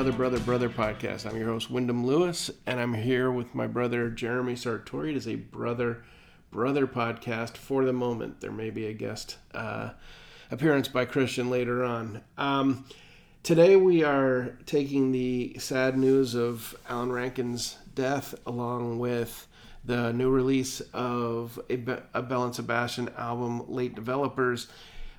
Brother, Brother, Brother podcast. I'm your host, Wyndham Lewis, and I'm here with my brother, Jeremy Sartori. It is a brother, brother podcast for the moment. There may be a guest uh, appearance by Christian later on. Um, today, we are taking the sad news of Alan Rankine's death along with the new release of a, Be- a Belle and Sebastian album, Late Developers,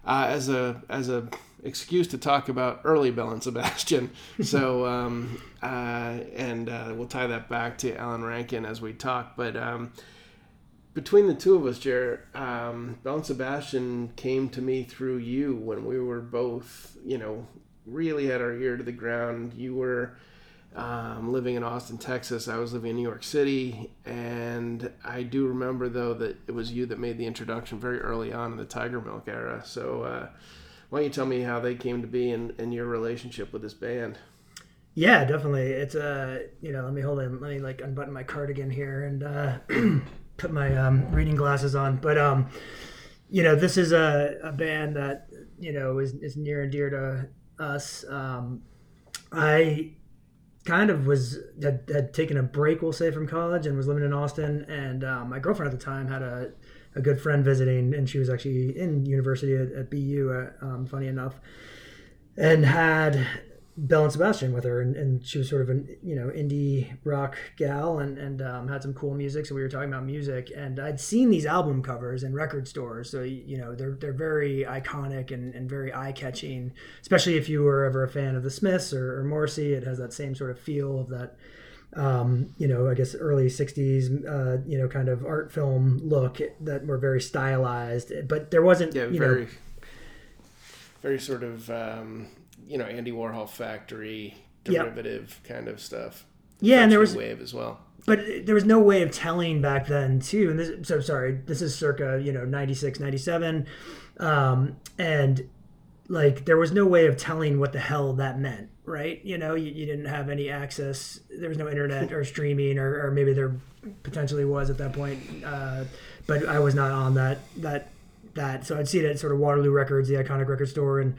uh, as a as a excuse to talk about early Belle and Sebastian. So, um, uh, and uh, we'll tie that back to Alan Rankine as we talk. But um, between the two of us, Jared, um, Belle and Sebastian came to me through you when we were both, you know, really had our ear to the ground. You were um, living in Austin, Texas. I was living in New York City. And I do remember, though, that it was you that made the introduction very early on in the Tiger Milk era. So, uh, why don't you tell me how they came to be and, and your relationship with this band? Yeah, definitely. It's uh, you know, let me hold on, let me like unbutton my cardigan here and uh, put my um, reading glasses on. But um, you know, this is a, a band that you know is, is near and dear to us. Um, I kind of was had, had taken a break, we'll say, from college and was living in Austin. And um, my girlfriend at the time had a a good friend visiting, and she was actually in university at, at BU. Uh, um, funny enough, and had Belle and Sebastian with her, and, and she was sort of an you know indie rock gal, and and um, had some cool music. So we were talking about music, and I'd seen these album covers in record stores. So you know they're they're very iconic and, and very eye catching, especially if you were ever a fan of the Smiths or, or Morrissey. It has that same sort of feel of that um, you know, I guess early '60s, uh, you know, kind of art film look that were very stylized, but there wasn't, yeah, you very, know, very sort of, um, you know, Andy Warhol factory Yep. derivative kind of stuff. yeah, and there was, wave as well. but there was no way of telling back then too. And this, so sorry, this is circa you know '96, '97, um, and like there was no way of telling what the hell that meant right? You know you, you didn't have any access there was no internet or streaming or, or maybe there potentially was at that point uh, but i was not on that that that. So i'd see it at sort of waterloo records the iconic record store in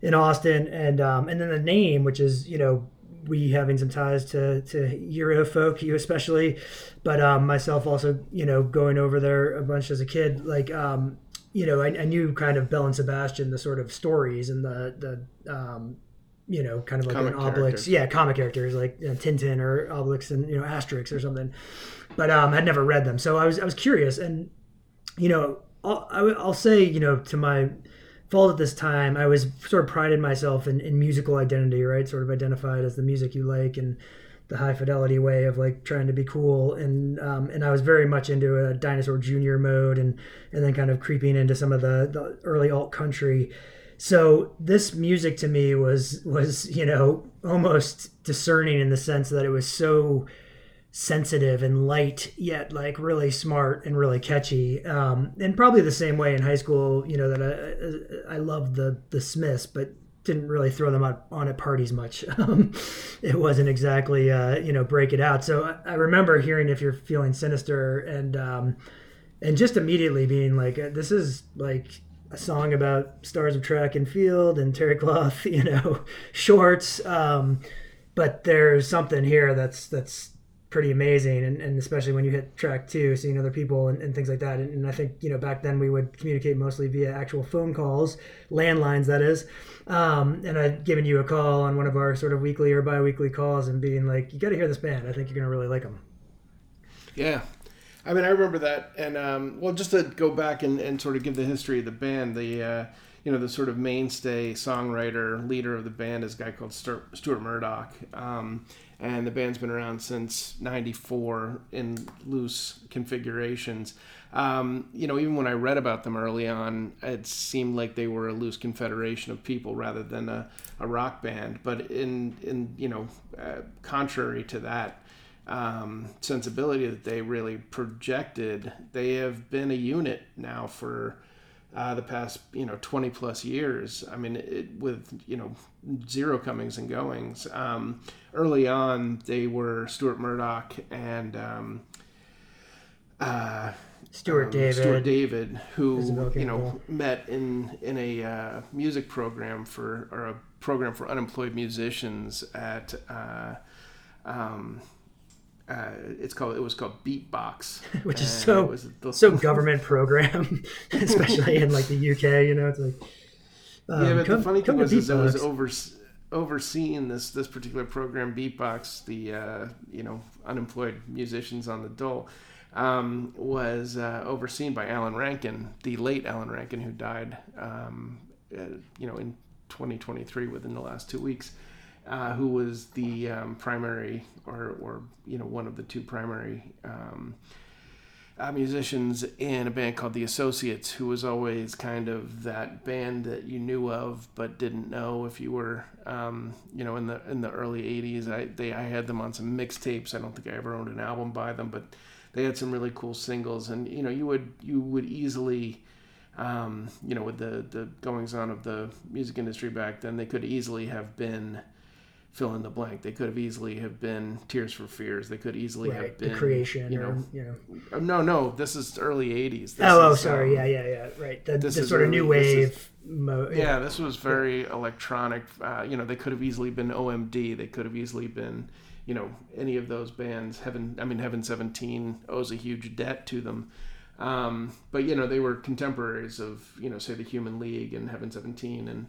in austin and um, and then the name which is you know we having some ties to to Euro folk, you especially, but um, myself also, you know, going over there a bunch as a kid, like um, you know, I, I knew kind of Belle and Sebastian, the sort of stories and the the um, you know, kind of like Comic an Obelix, characters. yeah, comic characters like you know, Tintin or Obelix and you know Asterix or something, but um, I'd never read them, so I was I was curious, and you know, I'll, I'll say you know to my fault at this time, I was sort of prided myself in, in musical identity, right? Sort of identified as the music you like and the high fidelity way of like trying to be cool and um, and I was very much into a dinosaur junior mode and and then kind of creeping into some of the, the early alt country so this music to me was was you know almost discerning in the sense that it was so sensitive and light yet like really smart and really catchy. Um, and probably the same way in high school you know that i, I loved the the smiths but didn't really throw them out on at parties much. Um, it wasn't exactly uh, you know break it out. So I, I remember hearing if you're feeling sinister and um, and just immediately being like this is like a song about stars of track and field and terry cloth you know shorts um, but there's something here that's that's pretty amazing. And, and especially when you hit track two seeing other people and, and things like that. And, and i think you know back then we would communicate mostly via actual phone calls landlines that is. Um, and i'd given you a call on one of our sort of weekly or bi-weekly calls and being like you got to hear this band. I think you're going to really like them Yeah. I mean, I remember that. And, um, well, just to go back and, and sort of give the history of the band, the, uh, you know, the sort of mainstay songwriter, leader of the band is a guy called Stuart, Murdoch. Um, and the band's been around since 94 in loose configurations. Um, you know, even when I read about them early on, it seemed like they were a loose confederation of people rather than a, a rock band. But in, in you know, uh, contrary to that, um, sensibility that they really projected. They have been a unit now for uh, the past you know 20 plus years. I mean, it, with you know zero comings and goings. Um, early on, they were Stuart Murdoch and um, uh, stuart um, david Stuart David, who you know met in in a uh, music program for or a program for unemployed musicians at. Uh, um, uh, it's called it was called Beatbox, which is so the- so government program, especially in like the UK. You know, it's like um, yeah, but come- the funny thing was, is it was over, overseeing this this particular program, Beatbox, the uh, you know unemployed musicians on the dole, um, was uh, overseen by Alan Rankine, the late Alan Rankine, who died, um, uh, you know, in 2023 within the last two weeks. Uh, who was the um, primary, or, or you know, one of the two primary um, uh, musicians in a band called the Associates, who was always kind of that band that you knew of but didn't know if you were, um, you know, in the in the early '80s. I they I had them on some mixtapes. I don't think I ever owned an album by them, but they had some really cool singles, and you know, you would you would easily. Um, you know, with the, the goings on of the music industry back then, they could easily have been fill in the blank. They could have easily have been Tears for Fears. They could easily right, have been the creation, You or know, you know. No, no, this is early '80s. This Oh, oh, is, sorry, um, yeah, yeah, yeah, right. The, this the is sort of new early- this is- wave. Mo- Yeah, this was very electronic. Uh, you know, they could have easily been OMD. They could have easily been, you know, any of those bands. Heaven, I mean, Heaven Seventeen owes a huge debt to them. Um, but you know, they were contemporaries of, you know, say the Human League and Heaven Seventeen and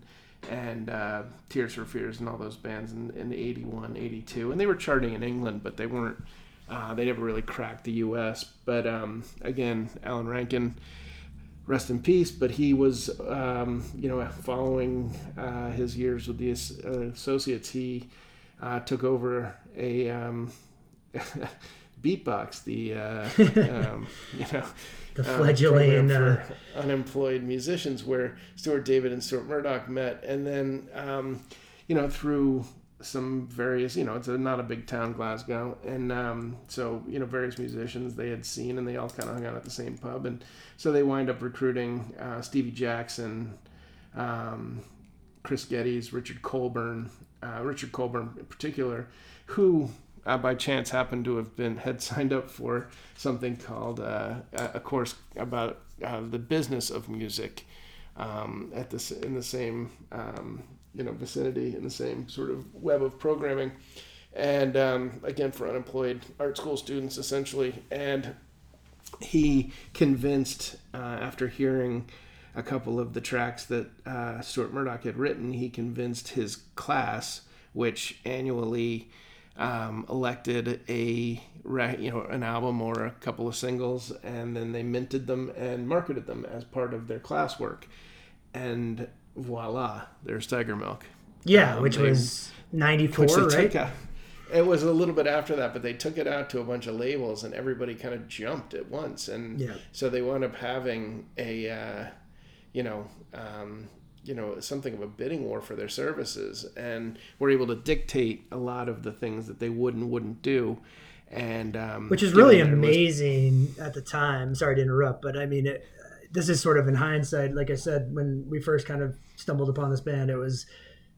and uh, Tears for Fears and all those bands in, in 81, 82. And they were charting in England, but they weren't. Uh, they never really cracked the U.S. But um, again, Alan Rankine rest in peace. But he was, um, you know, following uh, his years with the uh, Associates, he uh, took over a um, beatbox, the uh, um, you know. The uh, fledgling. Uh, for unemployed musicians, where Stuart David and Stuart Murdoch met, and then um, you know through some various you know it's a, not a big town Glasgow, and um, so you know various musicians they had seen, and they all kind of hung out at the same pub, and so they wind up recruiting uh, Stevie Jackson, um, Chris Geddes, Richard Colburn, uh, Richard Colburn in particular, who uh, by chance happened to have been had signed up for something called uh, a a course about uh, the business of music um, at this in the same um, you know vicinity in the same sort of web of programming, and um, again for unemployed art school students essentially, and he convinced uh, after hearing a couple of the tracks that uh, Stuart Murdoch had written, he convinced his class, which annually um, elected a you know an album or a couple of singles, and then they minted them and marketed them as part of their classwork, and voila, there's Tiger Milk. yeah, um, which they- was '94, Which right? out. It was a little bit after that, but they took it out to a bunch of labels, and everybody kind of jumped at once, and Yeah. so they wound up having a, uh, you know, um, you know, something of a bidding war for their services, and were able to dictate a lot of the things that they would and wouldn't do, and um, which is really their list- amazing at the time. Sorry to interrupt, but I mean, it, this is sort of in hindsight. Like I said, when we first kind of stumbled upon this band, it was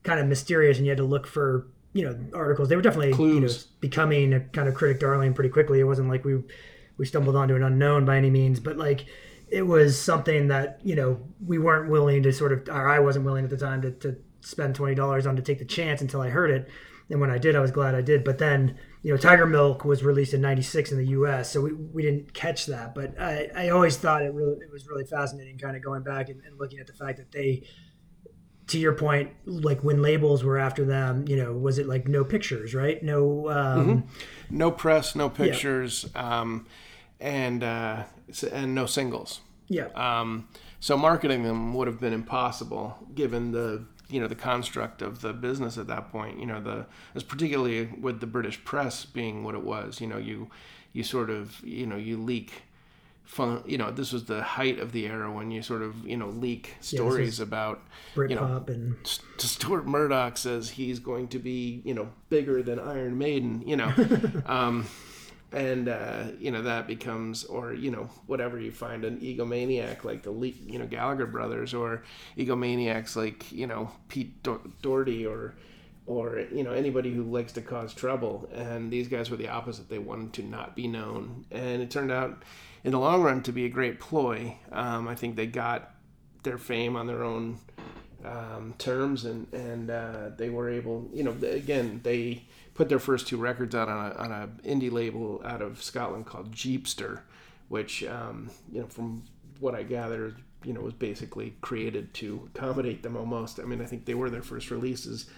kind of mysterious, and you had to look for you know articles. They were definitely you know becoming a kind of critic darling pretty quickly. It wasn't like we we stumbled onto an unknown by any means, but like it was something that you know we weren't willing to sort of, or I wasn't willing at the time to, to spend twenty dollars on to take the chance until I heard it. And when I did, I was glad I did. But then, you know, Tiger Milk was released in '96 in the U.S., so we, we didn't catch that. But I, I always thought it really it was really fascinating, kind of going back and, and looking at the fact that they, to your point, like when labels were after them, you know, was it like no pictures, right? No, um, no press, no pictures, um, and uh, and no singles. yeah, Um, so marketing them would have been impossible given the you know the construct of the business at that point. You know the as particularly with the British press being what it was. You know you you sort of you know you leak. Fun, you know, this was the height of the era when you sort of, you know, leak stories about, you know, and St- Stuart Murdoch says he's going to be, you know, bigger than Iron Maiden, you know, um, and uh, you know that becomes, or you know, whatever you find an egomaniac like the, you know, Gallagher brothers, or egomaniacs like you know Pete Do- Doherty, or or you know anybody who likes to cause trouble. And these guys were the opposite; they wanted to not be known, and it turned out, in the long run, to be a great ploy. Um, I think they got their fame on their own um, terms, and and uh, they were able, you know, again they put their first two records out on a on a indie label out of Scotland called Jeepster, which um, you know from what I gather, you know, was basically created to accommodate them almost. I mean, I think they were their first releases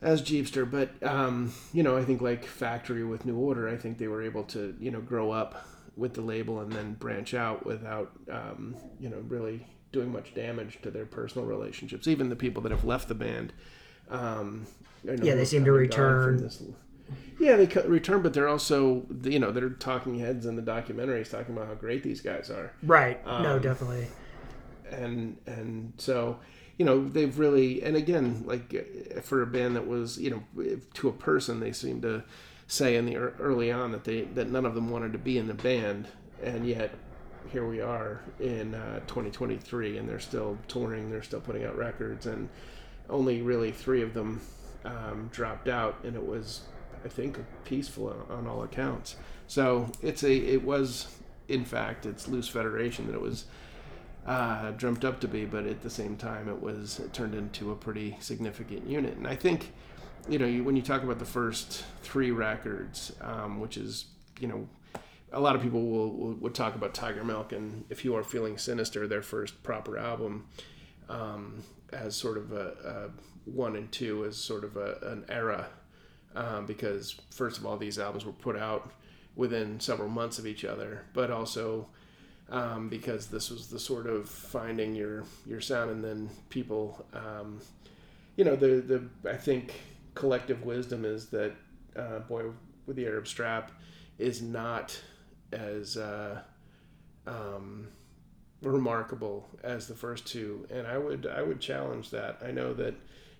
as Jeepster, but um, you know, I think like Factory with New Order, I think they were able to you know grow up with the label and then branch out without um, you know really doing much damage to their personal relationships. Even the people that have left the band, um, yeah, they seem to return. This, yeah, they return, but they're also you know they're talking heads in the documentaries talking about how great these guys are. Right. no, um, definitely. And and so you know they've really and again like for a band that was you know to a person they seem to say in the early on that they that none of them wanted to be in the band and yet here we are in uh, 2023 and they're still touring they're still putting out records and only really three of them um, dropped out and it was i think peaceful on all accounts so it's a it was in fact it's loose federation that it was uh, dreamt up to be, but at the same time, it was it turned into a pretty significant unit. And I think, you know, you, when you talk about the first three records, um, which is, you know, a lot of people will, will would talk about Tiger Milk and If You Are Feeling Sinister, their first proper album, um, as sort of a, a, one and two as sort of a, an era, um, because first of all, these albums were put out within several months of each other, but also um, because this was the sort of finding your your sound, and then people, um, you know, the the I think collective wisdom is that uh, boy with the Arab strap is not as uh, um, remarkable as the first two, and I would I would challenge that. I know that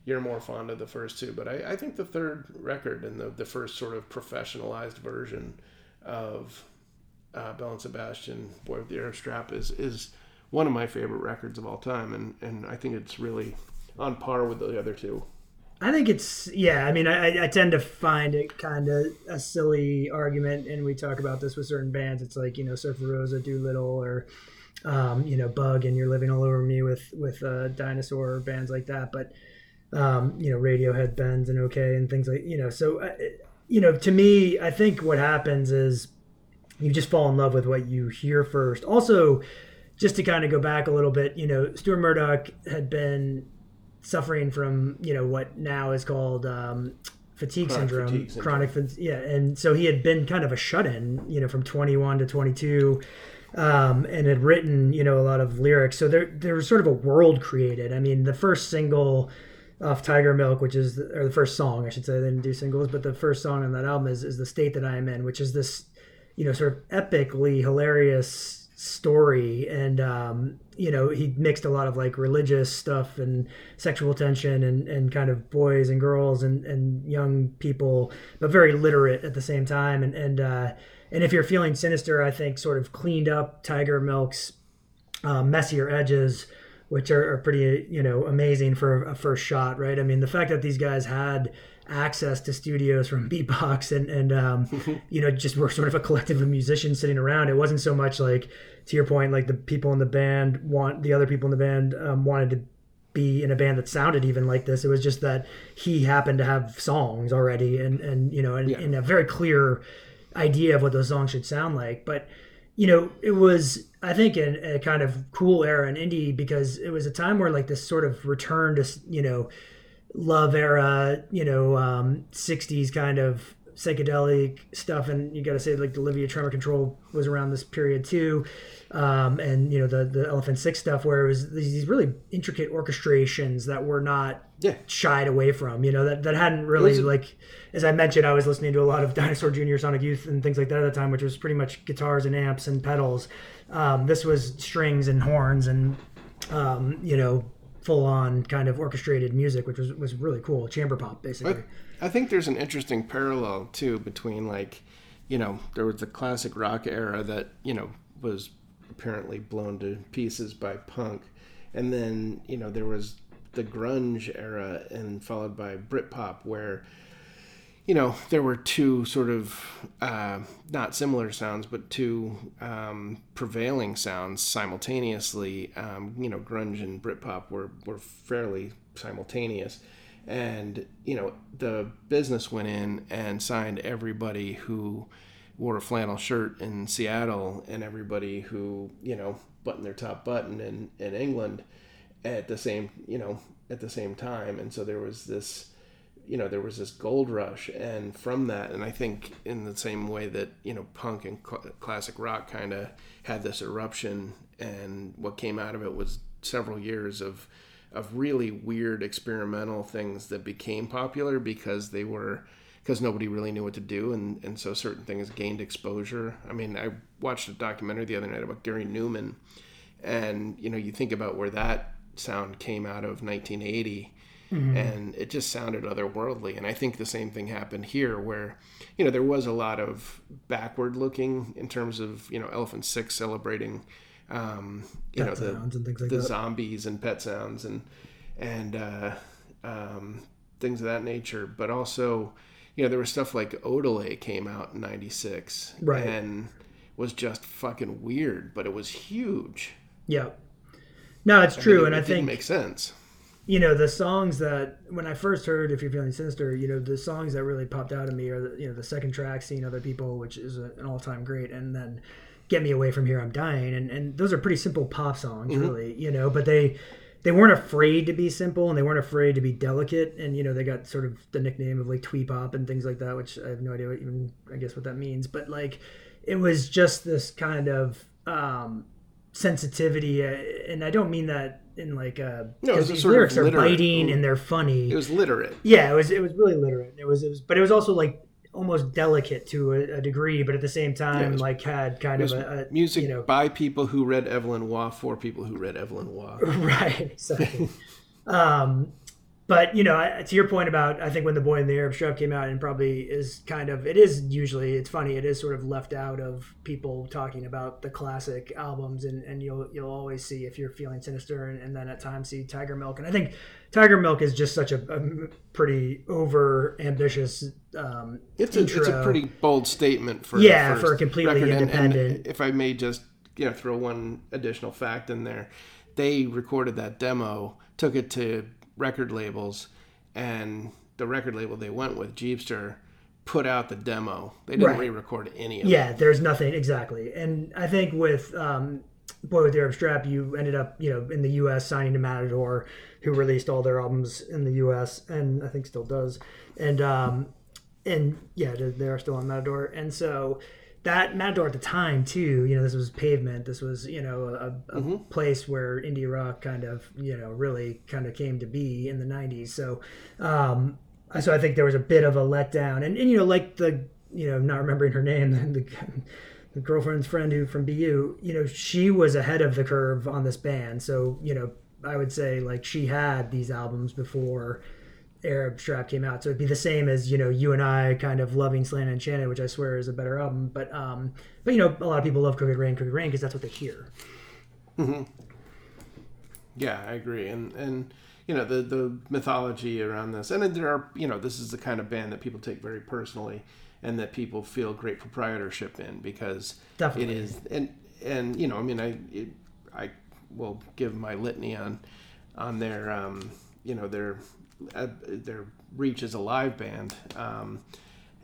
you're more fond of the first two, but I, I think the third record and the, the first sort of professionalized version of uh, Belle and Sebastian, Boy with the Arab Strap, is is one of my favorite records of all time, and and I think it's really on par with the other two. I think it's yeah. I mean, I, I tend to find it kind of a silly argument, and we talk about this with certain bands. It's like you know, Surfer Rosa, Doolittle, or um, you know, Bug, and you're living all over me with with uh, dinosaur bands like that. But um, you know, Radiohead bends and okay and things like you know. So uh, you know, to me, I think what happens is you just fall in love with what you hear first. Also, just to kind of go back a little bit, you know, Stuart Murdoch had been suffering from, you know, what now is called um, fatigue, chronic syndrome, fatigue syndrome, chronic, yeah, and so he had been kind of a shut-in, you know, from 21 to 22. Um, and had written, you know, a lot of lyrics. So there, there was sort of a world created. I mean, the first single off Tiger Milk, which is, the, or the first song, I should say, they didn't do singles, but the first song on that album is, is The State That I Am In, which is this you know, sort of epically hilarious story. And, um, you know, he mixed a lot of like religious stuff and sexual tension and, and kind of boys and girls and, and young people, but very literate at the same time. And, and, uh, and if you're feeling sinister, I think sort of cleaned up Tiger Milk's uh, messier edges, which are, are pretty, you know, amazing for a first shot, right? I mean, the fact that these guys had, access to studios from Beatbox and and um, you know just we're sort of a collective of musicians sitting around. It wasn't so much like to your point, like the people in the band want the other people in the band um, wanted to be in a band that sounded even like this. It was just that he happened to have songs already and and you know and, yeah. and a very clear idea of what those songs should sound like, but you know, it was I think a, a kind of cool era in indie because it was a time where like this sort of return to you know love era, you know, um, 60s kind of psychedelic stuff. And you got to say, like, the Olivia Tremor Control was around this period too. Um, and, you know, the, the Elephant Six stuff where it was these really intricate orchestrations that were not yeah. shied away from, you know, that, that hadn't really, like, as I mentioned, I was listening to a lot of Dinosaur Jr., Sonic Youth, and things like that at the time, which was pretty much guitars and amps and pedals. Um, this was strings and horns and, um, you know, full on kind of orchestrated music, which was was really cool. Chamber pop, basically. I think there's an interesting parallel too between like, you know, there was the classic rock era that you know was apparently blown to pieces by punk, and then you know there was the grunge era and followed by Britpop where you know, there were two sort of uh, not similar sounds, but two um, prevailing sounds simultaneously. Um, you know, grunge and Britpop were were fairly simultaneous, and you know, the business went in and signed everybody who wore a flannel shirt in Seattle and everybody who you know buttoned their top button in in England at the same you know at the same time, and so there was this you know there was this gold rush. And from that and i think in the same way that you know punk and cl- classic rock kind of had this eruption and what came out of it was several years of of really weird experimental things that became popular because they were because nobody really knew what to do and and so certain things gained exposure i mean i watched a documentary the other night about Gary Numan and you know you think about where that sound came out of 1980 Mm-hmm. and it just sounded otherworldly. And I think the same thing happened here, where you know there was a lot of backward looking in terms of you know Elephant Six celebrating, um, you Pet know the and things like the zombies and pet sounds and and uh, um, things of that nature, but also you know there was stuff like Odelay came out in '96, Right. and was just fucking weird, but it was huge. Yeah. No, it's I mean, true, it- and it I think make sense. you know the songs that when I first heard "If You're Feeling Sinister," you know the songs that really popped out of me are the, you know the second track, "Seeing Other People," which is an all-time great, and then "Get Me Away from Here, I'm Dying," and and those are pretty simple pop songs, Mm-hmm. really, you know, but they they weren't afraid to be simple and they weren't afraid to be delicate, and you know they got sort of the nickname of like twee pop and things like that, which I have no idea what even I guess what that means, but like it was just this kind of um sensitivity. Uh, and i don't mean that in like uh No, because a these sort of lyrics are literate- biting and they're funny. It was literate. yeah it was it was really literate. It was, it was but it was also like almost delicate to a, a degree but at the same time was- like had kind of a, a music you know by people who read Evelyn Waugh for people who read Evelyn Waugh. right exactly um but you know to your point about i think when the boy in the arab strap came out and probably is kind of it is usually it's funny it is sort of left out of people talking about the classic albums and and you'll you'll always see if you're feeling sinister and, and then at times see tiger milk. And i think tiger milk is just such a, a pretty over ambitious um It's a, it's a pretty bold statement for Yeah, for a completely record. And- independent- And if I may just you know throw one additional fact in there, they recorded that demo, took it to record labels, and the record label they went with, Jeepster, put out the demo. They didn't Right. re-record any of it. Yeah, there's nothing exactly, and I think with um, Boy with the Arab Strap, you ended up, you know, in the U.S. signing to Matador, who released all their albums in the U.S. and I think still does, and um, and yeah, they they are still on Matador, and so that Matador at the time too, you know, this was Pavement, this was you know a, a place where indie rock kind of you know really kind of came to be in the '90s. So, um, so I think there was a bit of a letdown, and, and you know, like the you know, not remembering her name, the, the girlfriend's friend who from BU, you know, she was ahead of the curve on this band. So you know, I would say like she had these albums before Arab Strap came out. So it'd be the same as you know you and I kind of loving Slant Enchanted, which I swear is a better album. But um, but you know a lot of people love Crooked Rain, Crooked Rain because that's what they hear. Yeah, I agree, and and you know the the mythology around this, and there are you know this is the kind of band that people take very personally, and that people feel great proprietorship in because Definitely. it is, and and you know I mean I it, I will give my litany on on their um, you know their uh, their reach as a live band. Um,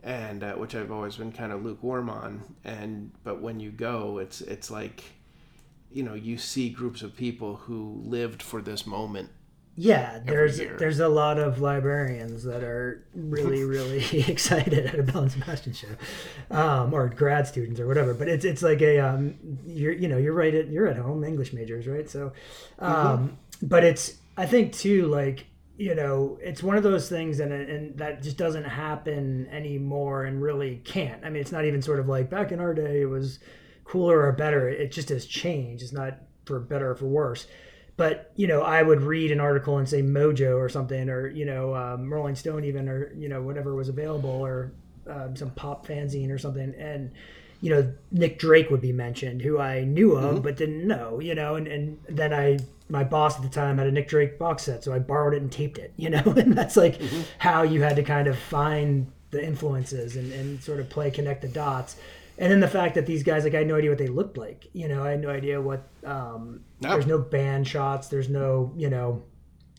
and uh, which I've always been kind of lukewarm on, and but when you go, it's it's like you know you see groups of people who lived for this moment Yeah, there's there's a lot of librarians that are really really excited at a Belle and Sebastian show, um, or grad students or whatever. But it's it's like a um, you're you know you're right at you're at home English majors right so, um, but it's I think too like you know it's one of those things and and that just doesn't happen anymore and really can't. I mean it's not even sort of like back in our day it was cooler or better. It just has changed. It's not for better or for worse but you know i would read an article and say mojo or something or you know um, rolling stone even or you know whatever was available or um, some pop fanzine or something and you know nick drake would be mentioned who i knew of but didn't know you know and, and then i my boss at the time had a nick drake box set so i borrowed it and taped it you know and that's like how you had to kind of find the influences and, and sort of play connect the dots and then the fact that these guys like I had no idea what they looked like you know I had no idea what um, No. there's no band shots there's no you know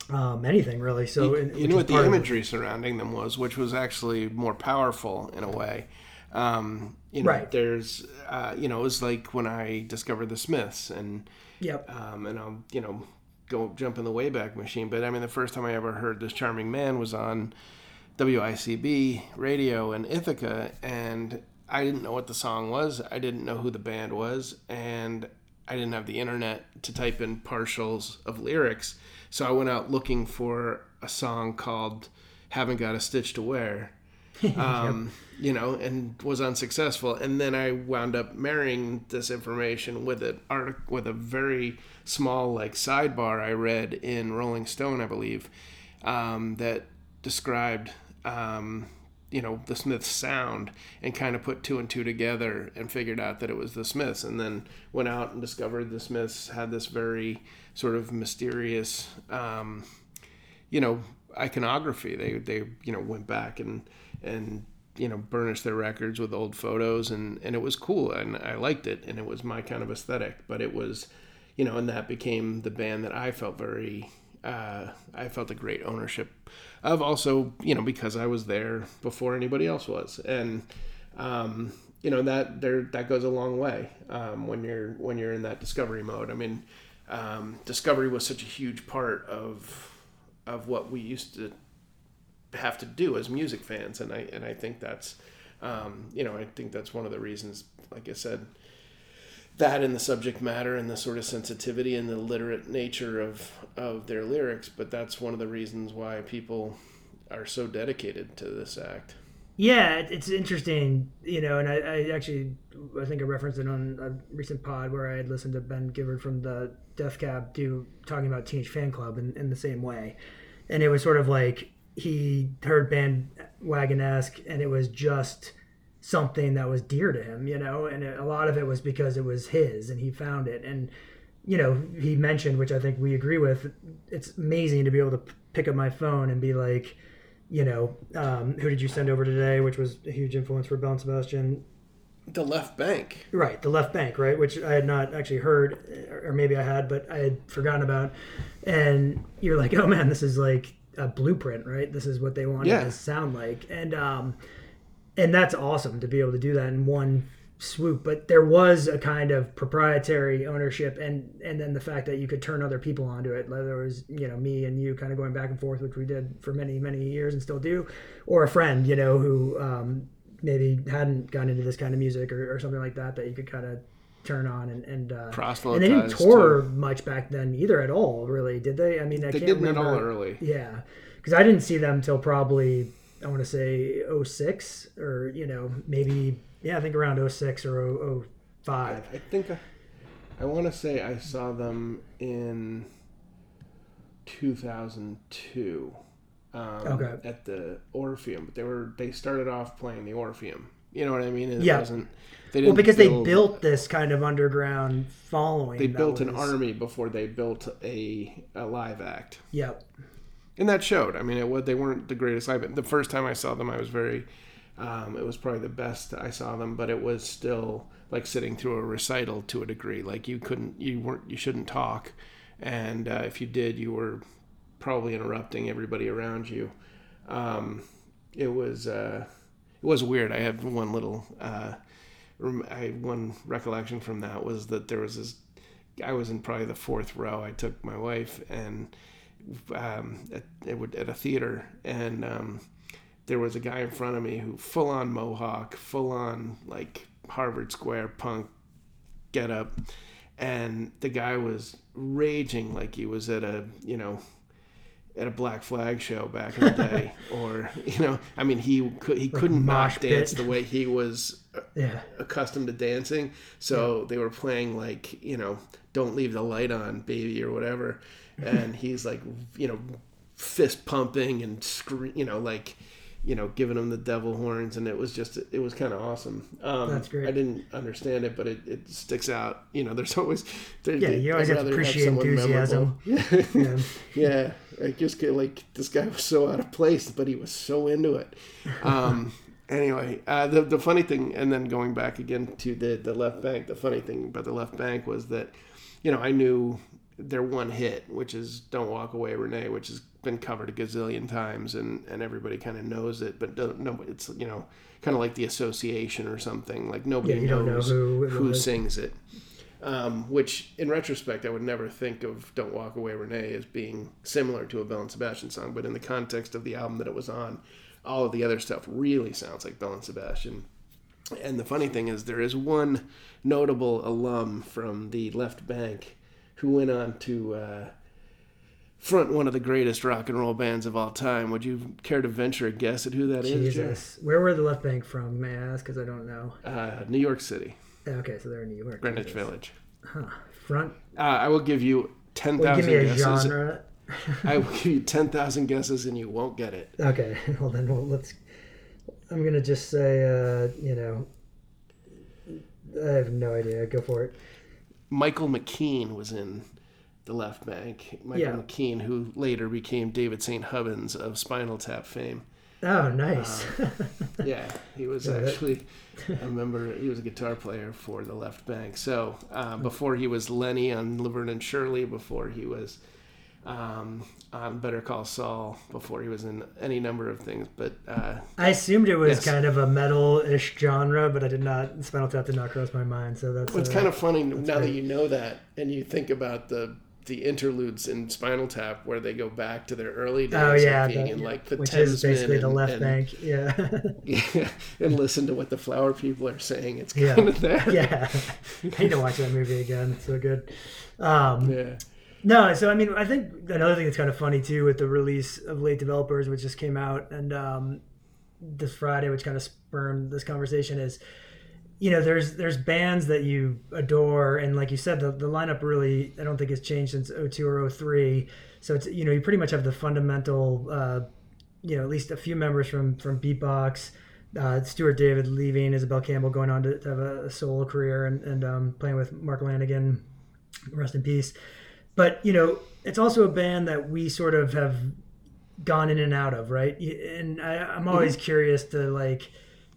um, anything really so you, and- you knew what the imagery surrounding them was, which was actually more powerful in a way. Um, you know, Right. there's, uh, you know, it was like when I discovered the Smiths, and yep um, and I'll, you know, go jump in the Wayback Machine. But I mean, the first time I ever heard this charming man was on WICB radio in Ithaca, and I didn't know what the song was. I didn't know who the band was, and I didn't have the internet to type in partials of lyrics. So I went out looking for a song called "Haven't Got a Stitch to Wear." um, you know, and was unsuccessful. And then I wound up marrying this information with an artic- with a very small like sidebar I read in Rolling Stone, I believe, um, that described um, you know the Smiths sound and kind of put two and two together and figured out that it was the Smiths. And then went out and discovered the Smiths had this very sort of mysterious. Um, you know iconography they they you know went back and and you know burnish their records with old photos and and it was cool and I liked it and it was my kind of aesthetic but it was you know and that became the band that I felt very uh, I felt a great ownership of also you know because I was there before anybody else was and um, you know that there that goes a long way um, when you're when you're in that discovery mode. I mean um, discovery was such a huge part of of what we used to have to do as music fans, and I and I think that's, um, you know, I think that's one of the reasons. Like I said, that and the subject matter and the sort of sensitivity and the literate nature of of their lyrics, but that's one of the reasons why people are so dedicated to this act. Yeah, it's interesting, you know, and I, I actually, I think I referenced it on a recent pod where I had listened to Ben Gibbard from the Death Cab do talking about Teenage Fanclub in, in the same way. And it was sort of like he heard Bandwagonesque and it was just something that was dear to him, you know, and a lot of it was because it was his and he found it. And, you know, he mentioned, which I think we agree with, it's amazing to be able to p- pick up my phone and be like, you know, um, who did you send over today, which was a huge influence for Belle and Sebastian. The left bank. Right, the left bank, right, which I had not actually heard, or maybe I had, but I had forgotten about. And you're like, oh man, this is like a blueprint, right? This is what they wanted Yeah. to sound like, and um, and that's awesome to be able to do that in one swoop. But there was a kind of proprietary ownership, and and then the fact that you could turn other people onto it. Whether it was you know me and you kind of going back and forth, which we did for many many years and still do, or a friend, you know, who um, maybe hadn't gotten into this kind of music or, or something like that, that you could kind of turn on and and uh, and they didn't tour much back then either at all, really, did they? I mean, I They can't didn't remember. at all early. Yeah, because I didn't see them till probably I want to say 06 or you know maybe yeah I think around 06 or 0- 05. I think I, I want to say I saw them in 2002 um, Okay. at the Orpheum, but they were they started off playing the Orpheum. You know what I mean? It Yeah. wasn't. They Well, didn't because they built this kind of underground following. They built an army before they built a, a live act, Yep. and that showed. I mean, it was they weren't the greatest live. The first time I saw them, I was very. Um, it was probably the best I saw them, but it was still like sitting through a recital to a degree. Like you couldn't, you weren't, you shouldn't talk, and uh, if you did, you were probably interrupting everybody around you. Um, it was uh, it was weird. I had one little uh, I one recollection from that was that there was this. I was in probably the fourth row. I took my wife and um, at, at a theater, and um, there was a guy in front of me who full on mohawk, full on like Harvard Square punk get up, and the guy was raging like he was at a you know at a Black Flag show back in the day, or you know, I mean, he could he couldn't mosh not dance the way he was uh, Yeah. accustomed to dancing. So they were playing like you know, "Don't Leave the Light On, Baby" or whatever, and he's like you know, fist pumping and scre- you know like you know giving him the devil horns, and it was just it was kind of awesome. Um, That's great. I didn't understand it, but it, it sticks out. You know, there's always there, Yeah, you always I'd have to appreciate someone enthusiasm. memorable. Yeah. yeah, I just get like this guy was so out of place, but he was so into it. Um, anyway, uh, the the funny thing, and then going back again to the the left bank. The funny thing about the left bank was that, you know, I knew their one hit, which is "Don't Walk Away, Renee," which has been covered a gazillion times, and and everybody kind of knows it, but don't, no, it's you know kind of like the association or something. Like nobody Yeah, don't know knows who it who sings it. Um, which, in retrospect, I would never think of "Don't Walk Away, Renee" as being similar to a Belle and Sebastian song. But in the context of the album that it was on, all of the other stuff really sounds like Belle and Sebastian. And the funny thing is, there is one notable alum from the left bank who went on to uh, front one of the greatest rock and roll bands of all time. Would you care to venture a guess at who that is? Jer? Jesus, where were the left bank from? May I ask? Because I don't know. Uh, New York City, Okay, so they're in New York. Greenwich Jesus. Village. Huh. Front. Uh, I will give you ten Well, give me a guesses. genre. I will give you ten thousand guesses, and you won't get it. Okay, well then, well, let's. I'm gonna just say, uh, you know, I have no idea. Go for it. Michael McKean was in the left bank. Michael Yeah. McKean, who later became David St. Hubbins of Spinal Tap fame. Oh, nice. Yeah, he was Yeah, actually I remember He was a guitar player for the left bank. So uh, before he was Lenny on Laverne and Shirley, before he was um, on Better Call Saul, before he was in any number of things. But uh, I assumed it was Yes. kind of a metal-ish genre, but I did not. Spinal Tap did not cross my mind. So that's. it's uh, kind of funny now that you know that, and you think about the the interludes in Spinal Tap where they go back to their early days Oh yeah, of being the- in like the which is Thamesmen basically the and- left and- bank. Yeah, Yeah, and listen to what the flower people are saying. It's Yeah. kind of that. yeah. I need to watch that movie again. It's so good. Um, Yeah. No, so I mean, I think another thing that's kind of funny too with the release of Late Developers, which just came out and um, this Friday, which kind of spurned this conversation, is you know there's there's bands that you adore, and like you said, the, the lineup really I don't think has changed since 02 or 03. So it's you know you pretty much have the fundamental, uh, you know, at least a few members from from Beatbox. Uh, Stuart David leaving, Isobel Campbell going on to, to have a, solo career and, and um, playing with Mark Lanegan, rest in peace but you know it's also a band that we sort of have gone in and out of right and I, i'm always curious to like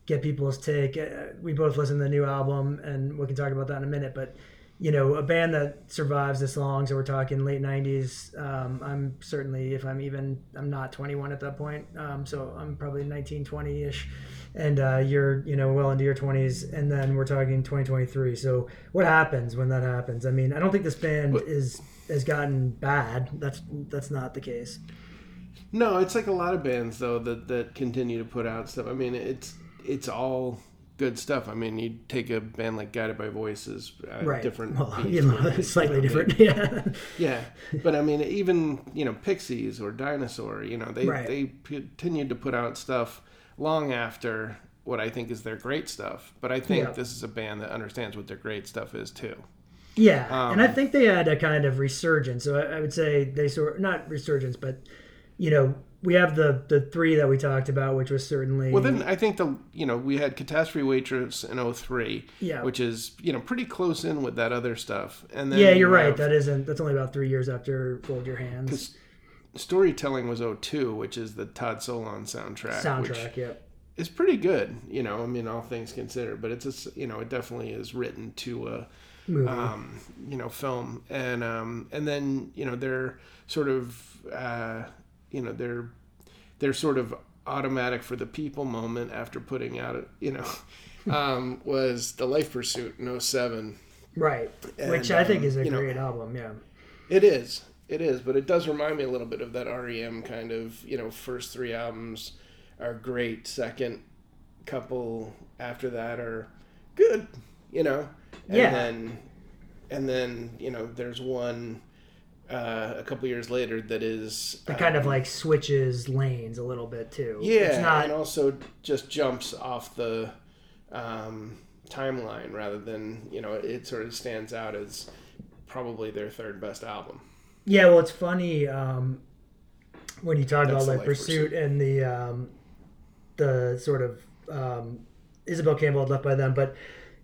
get people's take Uh, we both listen to the new album and we can talk about that in a minute but you know a band that survives this long so we're talking late 90s um, i'm certainly if i'm even i'm not 21 at that point um, so i'm probably 19 20ish and uh, you're you know well into your 20s and then we're talking 2023 so what happens when that happens? I mean i don't think this band But- is has gotten bad. That's that's not the case. No, it's like a lot of bands though that that continue to put out stuff. I mean, it's it's all good stuff. I mean, you take a band like Guided by Voices, uh, right different, well you know slightly different yeah Yeah, but I mean, even you know, Pixies or Dinosaur, you know, they Right. they continued to put out stuff long after what I think is their great stuff. But I think Yeah. this is a band that understands what their great stuff is too. Yeah, Um, and I think they had a kind of resurgence. So I, I would say they sort not resurgence, but you know we have the the three that we talked about, which was certainly Well, then I think the you know we had Catastrophe Waitress in 03, Yeah. which is you know pretty close in with that other stuff. And then yeah, you you're right. That isn't that's only about three years after Fold Your Hands Storytelling was 02, which is the Todd Solondz soundtrack. Which soundtrack. Yeah, is pretty good, you know. I mean, all things considered, but it's a, you know it definitely is written to a movie. um, you know film, and um, and then you know they're sort of uh, you know they're they're sort of automatic for the people moment after putting out you know um, was the Life Pursuit in 07. right, which and, I think um, is a you know, great album. Yeah, It is. It is, but it does remind me a little bit of that REM kind of, you know, first three albums are great, second couple after that are good, you know. And Yeah. then and then, you know, there's one uh, a couple years later that is it kind of um, like switches lanes a little bit too. yeah, it's not. and also just jumps off the um, timeline rather than, you know, it sort of stands out as probably their third best album. Yeah, well, it's funny um, when you talk That's about the like Life Pursuit and the um, the sort of um, Isobel Campbell left by them, but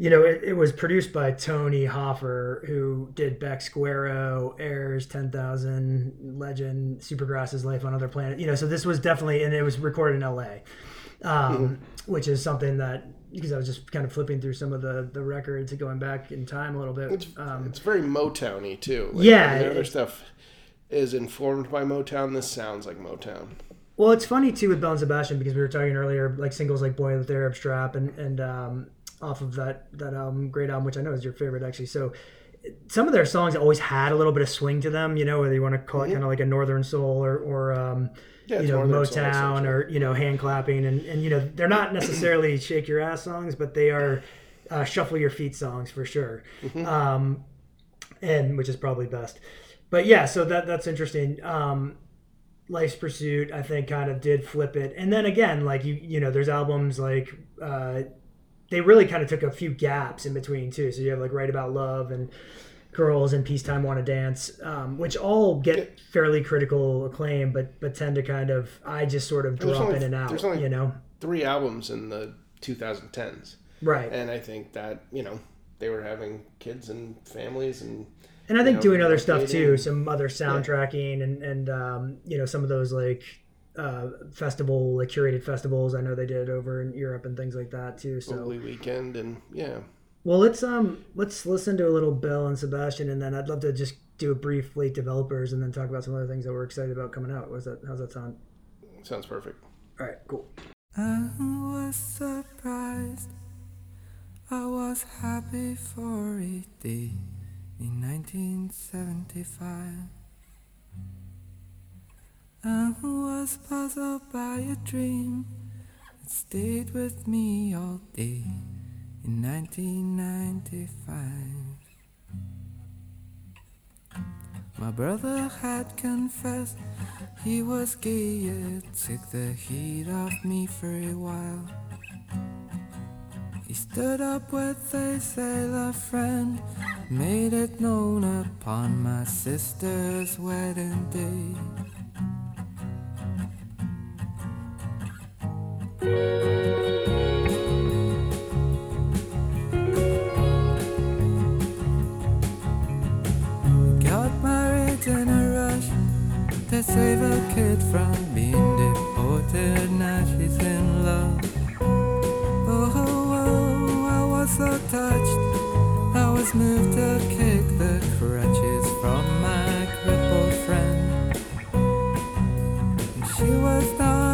you know it, it was produced by Tony Hoffer, who did Beck Squarrow, Airs, Ten Thousand, Legend, Supergrass's Life on Other Planet. You know, so this was definitely, and it was recorded in L.A. um, mm-hmm. which is something that because I was just kind of flipping through some of the the records and going back in time a little bit. It's, um, it's very Motowny too. Like, yeah, the other stuff is informed by Motown. This sounds like Motown. Well, it's funny too with Belle and Sebastian because we were talking earlier, like singles like "Boy with the Arab Strap" and and um, off of that that album, great album, which I know is your favorite actually. So some of their songs always had a little bit of swing to them, you know, whether you want to call it mm-hmm. kind of like a Northern Soul or or um, yeah, you know Motown or you know hand clapping and and you know they're not necessarily shake your ass songs, but they are uh, shuffle your feet songs for sure, mm-hmm. um, and which is probably best. But yeah, so that that's interesting. Um, Life's Pursuit, I think, kind of did flip it, and then again, like you you know, there's albums like. Uh, they really kind of took a few gaps in between too. So you have like Write About Love and Girls in Peacetime Want to Dance, um, which all get fairly critical acclaim, but but tend to kind of I just sort of drop only, in and out. you know, three albums in the 2010s, right? And I think that you know they were having kids and families and and I think know, doing other stuff too, some other soundtracking yeah. and and um, you know some of those like uh, festival, like curated festivals. I know they did it over in Europe and things like that too. So Bowlie Weekend and yeah. Well, let's um let's listen to a little Belle and Sebastian, and then I'd love to just do a brief late developers, and then talk about some other things that we're excited about coming out. Was that how's that sound? Sounds perfect. All right, cool. I was surprised. I was happy for a day in 1975. I was puzzled by a dream that stayed with me all day in 1995. My brother had confessed he was gay, it took the heat off me for a while. He stood up with a sailor friend, made it known upon my sister's wedding day. Save a kid from being deported. Now she's in love. Oh, oh, oh I was so touched. I was moved to kick the crutches from my crippled friend. She was not.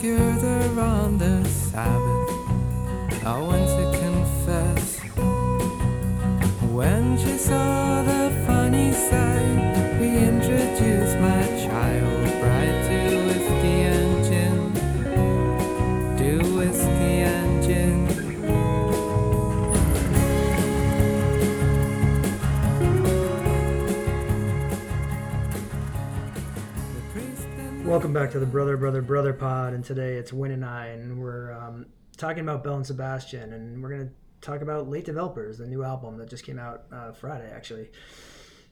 Cured on the Sabbath. I went to confess. When she saw the funny Welcome back to the Brother, Brother, Brother Pod, and today it's Win and I, and we're um, talking about Belle and Sebastian, and we're gonna talk about Late Developers, the new album that just came out uh, Friday, actually.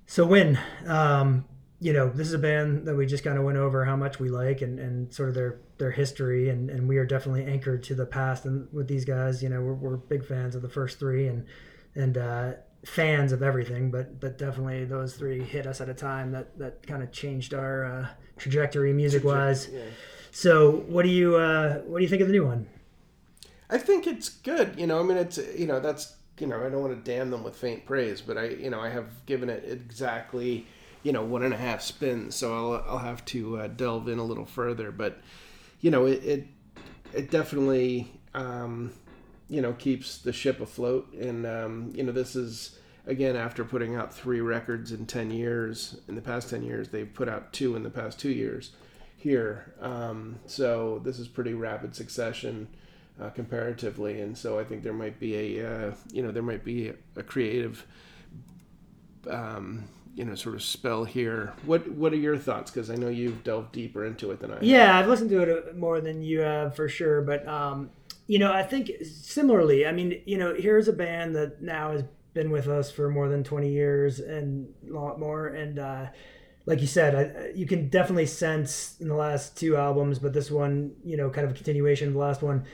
So, Win, um, you know, this is a band that we just kind of went over how much we like and, and sort of their their history, and, and we are definitely anchored to the past. And with these guys, you know, we're, we're big fans of the first three, and and uh, fans of everything, but but definitely those three hit us at a time that that kind of changed our uh, trajectory music wise. Yeah. So what do you uh, what do you think of the new one? I think it's good. You know, I mean, it's you know that's you know I don't want to damn them with faint praise, but I you know I have given it exactly you know one and a half spins, so I'll I'll have to uh, delve in a little further. But you know it it, it definitely um, you know keeps the ship afloat, and um, you know this is again, after putting out three records in 10 years, in the past 10 years, they've put out two in the past two years here. Um, so this is pretty rapid succession uh, comparatively. And so I think there might be a, uh, you know, there might be a, creative, um, you know, sort of spell here. What What are your thoughts? Because I know you've delved deeper into it than I. Have. Yeah, I've listened to it uh, more than you have for sure. But um, you know, I think similarly. I mean, you know, here's a band that now is been with us for more than 20 years and a lot more. And uh, like you said, I, you can definitely sense in the last two albums, but this one, you know, kind of a continuation of the last one,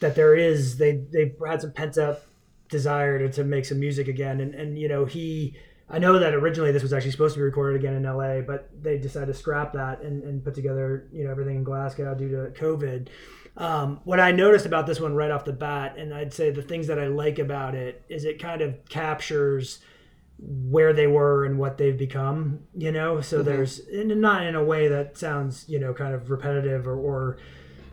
that there is they they've had some pent up desire to, to make some music again. And and you know he. I know that originally this was actually supposed to be recorded again in LA, but they decided to scrap that and, and put together you know everything in Glasgow due to COVID. Um, what I noticed about this one right off the bat, and I'd say the things that I like about it is it kind of captures where they were and what they've become, you know. So there's and not in a way that sounds you know kind of repetitive or, or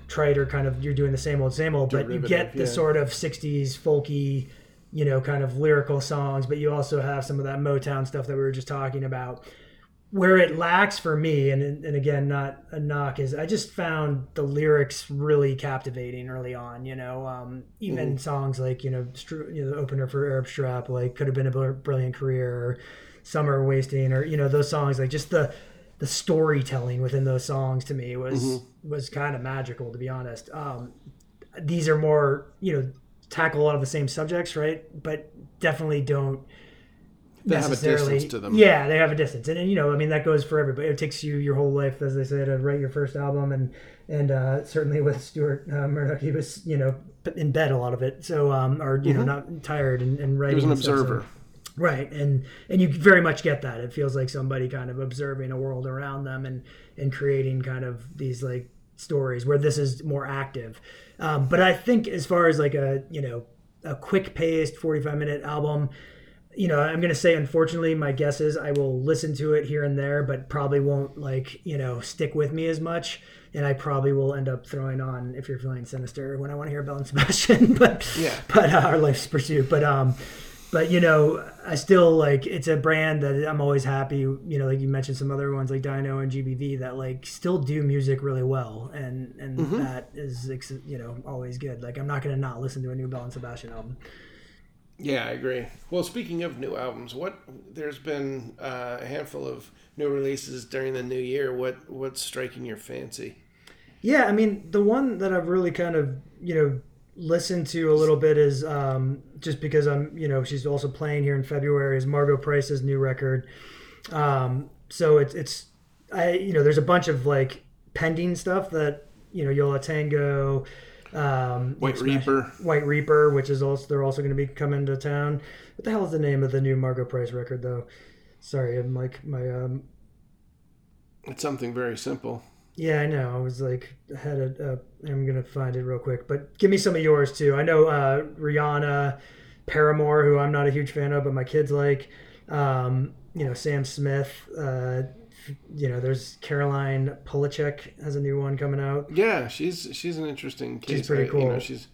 trite or kind of you're doing the same old same old, but you get the yeah. sort of '60s folky, you know, kind of lyrical songs, but you also have some of that Motown stuff that we were just talking about. Where it lacks for me, and and again, not a knock, is I just found the lyrics really captivating early on. You know, um, even songs like you know, Stru- you know, the opener for Arab Strap, like could have been a br- brilliant career, or Summer Wasting, or you know, those songs like just the the storytelling within those songs to me was was kind of magical, to be honest. Um, these are more you know tackle a lot of the same subjects, right? But definitely don't They have a distance to them. Yeah, they have a distance, and, and you know, I mean, that goes for everybody. It takes you your whole life, as they say, to write your first album, and and uh, certainly with Stuart uh, Murdoch, he was you know in bed a lot of it, so um, or you know not tired and, and writing. Mm-hmm. He was an and stuff, so- observer. right and and you very much get that it feels like somebody kind of observing a world around them and and creating kind of these like stories where this is more active um, but i think as far as like a you know a quick paced 45 minute album you know i'm going to say unfortunately my guess is i will listen to it here and there but probably won't like you know stick with me as much. And i probably will end up throwing on if you're feeling sinister when i want to hear Belle and Sebastian but Yeah. but uh, our life's pursuit. But um but you know i still like it's a brand that i'm always happy you know like you mentioned some other ones like dino and gbv that like still do music really well. And and Mm-hmm. that is you know always good. Like i'm not gonna not listen to a new Belle and Sebastian album Yeah, I agree. Well, speaking of new albums, what there's been uh, a handful of new releases during the new year. What what's striking your fancy? Yeah, I mean, the one that I've really kind of, you know, listened to a little bit is um, just because I'm, you know, she's also playing here in February is Margo Price's new record. Um, so it's, it's, I, you know, there's a bunch of like pending stuff that, you know, Yo La Tengo, um, White Reaper. White Reaper, which is also, they're also going to be coming to town. What the hell is the name of the new Margo Price record though? Sorry, I'm like my, um, It's something very simple. yeah, I know. I was like, I had it up. I'm gonna find it real quick, but give me some of yours too. I know uh, Rihanna, Paramore, who I'm not a huge fan of, but my kids like. Um, you know, Sam Smith. Uh, you know, there's Caroline Polachek has a new one coming out. Yeah, she's she's an interesting case. pretty I- You know, cool. she's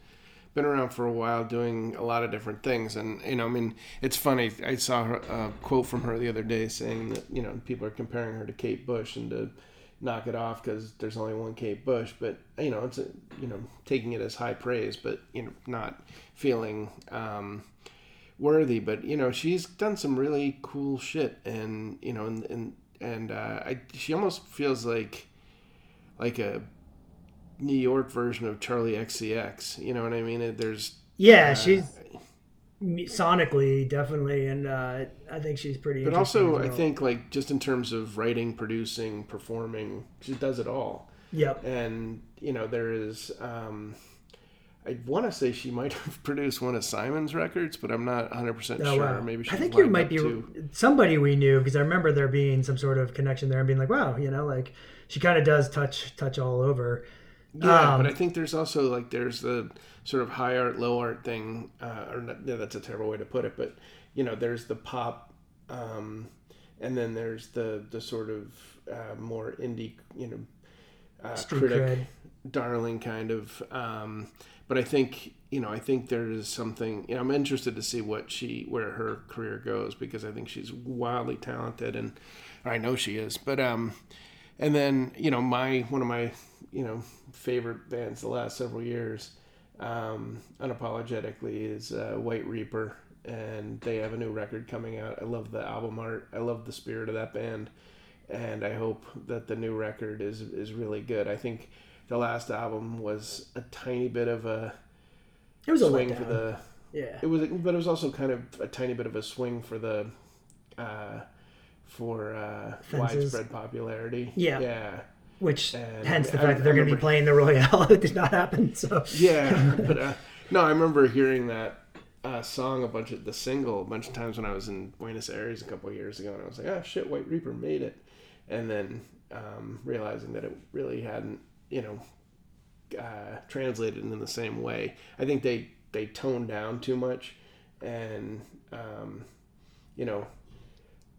been around for a while, doing a lot of different things, and you know, I mean, it's funny. I saw her, a quote from her the other day saying that you know people are comparing her to Kate Bush and to knock it off because there's only one Kate Bush, but you know, it's a, you know taking it as high praise, but you know, not feeling. Um, worthy but you know she's done some really cool shit and you know and and, and uh, I, she almost feels like like a New York version of Charli XCX. You know what I mean? There's Yeah, uh, she's sonically definitely, and uh, I think she's pretty. but also as I think like just in terms of writing, producing, performing, she does it all. Yep. And you know there is. Um, I want to say she might have produced one of Simon's records, but I'm not 100 percent Oh, sure. wow. Maybe she I think you might be to- somebody we knew because I remember there being some sort of connection there and being like, wow, you know, like she kind of does touch touch all over. Yeah, Um, but I think there's also like there's the sort of high art, low art thing, uh, or not, yeah, that's a terrible way to put it, but you know, there's the pop, um, and then there's the the sort of uh, more indie, you know, uh, critic, cred. darling kind of. Um, but I think you know, I think there is something. You know, I'm interested to see what she where her career goes because I think she's wildly talented, and I know she is. But um, and then you know, my one of my you know favorite bands the last several years, um, unapologetically, is uh, White Reaper, and they have a new record coming out. I love the album art. I love the spirit of that band, and I hope that the new record is is really good. I think the last album was a tiny bit of a It was a swing letdown. for the. yeah. It was, but it was also kind of a tiny bit of a swing for the, uh, for uh, widespread popularity. Yeah. yeah, Which And hence the I- fact that they're going to be playing the Royale. it did not happen. So yeah. but uh, no, I remember hearing that uh, song a bunch of the single a bunch of times when I was in Buenos Aires a couple of years ago, and I was like, "Oh shit, White Reaper made it," and then um, realizing that it really hadn't, you know, uh, translated in the same way. I think they they toned down too much, and um, you know,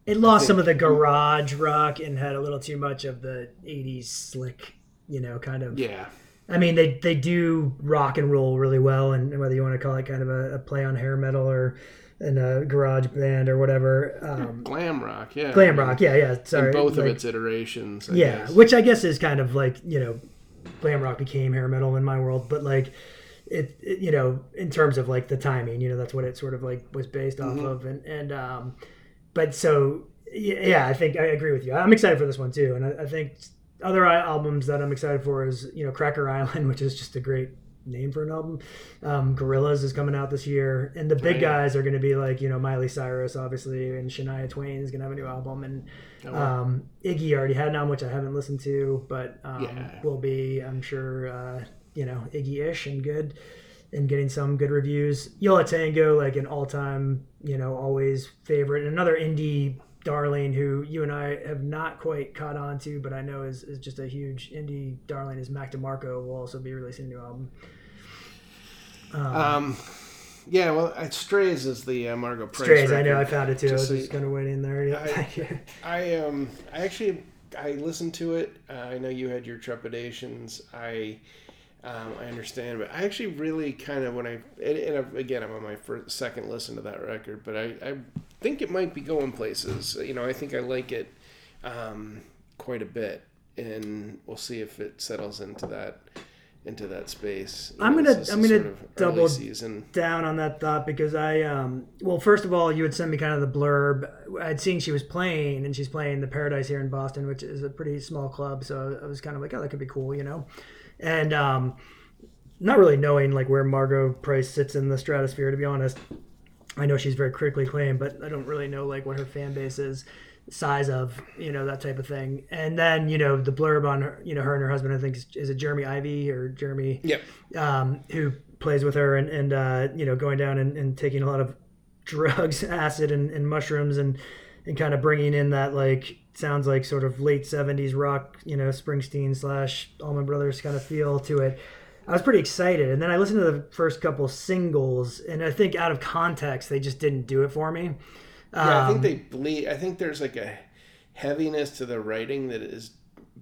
It lost some of the garage rock and had a little too much of the '80s slick, you know, kind of. yeah, I mean, they they do rock and roll really well, and whether you want to call it kind of a, a play on hair metal or in a garage band or whatever, um, glam rock, yeah, glam rock, yeah, yeah. Sorry, in both of its iterations. I yeah, guess. which I guess is kind of like you know, glam rock became hair metal in my world, but like it, it you know, in terms of like the timing, you know, that's what it sort of like was based off of, and and um, but so yeah, yeah, I think I agree with you. I'm excited for this one too, and I, I think other albums that I'm excited for is you know Cracker Island, which is just a great name for an album. Um, Gorillaz is coming out this year, and the big Oh, yeah. guys are going to be like you know Miley Cyrus, obviously, and Shania Twain is going to have a new album, and Oh, wow. um, Iggy already had an album which I haven't listened to, but um, Yeah. will be, I'm sure, uh, you know, Iggy-ish and good, and getting some good reviews. Yo La Tengo, like an all-time, you know, always favorite, and another indie darling who you and I have not quite caught on to, but I know is, is just a huge indie darling is Mac DeMarco will also be releasing a new album. Um, yeah, well, uh, Strays is the uh, Margo Price. Strays, I know, I found it too. I Just was so just kind of waiting there. Yeah, I- I um, I actually I listened to it. Uh, I know you had your trepidations. I um, I understand, but I actually really kind of when I and, and again I'm on my first second listen to that record, but I I think it might be going places. You know, I think I like it um, quite a bit, and we'll see if it settles into that into that space. You I'm know, gonna- I'm gonna sort of double season. down on that thought because I um well first of all you had sent me kind of the blurb I'd seen she was playing and she's playing the Paradise here in Boston which is a pretty small club so I was kind of like oh that could be cool you know and um not really knowing like where Margo Price sits in the stratosphere to be honest I know she's very critically acclaimed but I don't really know like what her fan base is size of you know that type of thing and then you know the blurb on her you know her and her husband I think is, is it Jeremy Ivey or Jeremy Yep. um, who plays with her and, and uh, you know going down and, and taking a lot of drugs, acid and, and mushrooms and and kind of bringing in that like sounds like sort of late '70s rock, you know, Springsteen slash Allman Brothers kind of feel to it. I was pretty excited, and then I listened to the first couple singles, and I think out of context they just didn't do it for me. Yeah, I think Um, they bleed. I think there's like a heaviness to the writing that is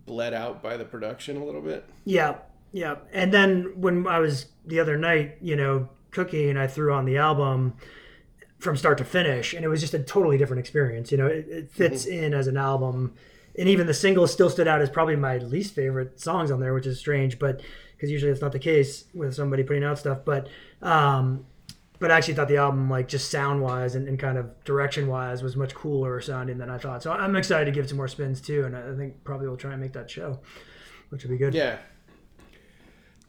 bled out by the production a little bit. Yeah, yeah. And then when I was the other night, you know, cooking, I threw on the album from start to finish, and it was just a totally different experience. You know, it, it fits in as an album, and even the singles still stood out as probably my least favorite songs on there, which is strange, but because usually that's not the case with somebody putting out stuff. But um, but I actually thought the album, like just sound wise and, and kind of direction wise, was much cooler sounding than I thought. So I'm excited to give it some more spins too, and I I think probably we'll try and make that show, which would be good. Yeah,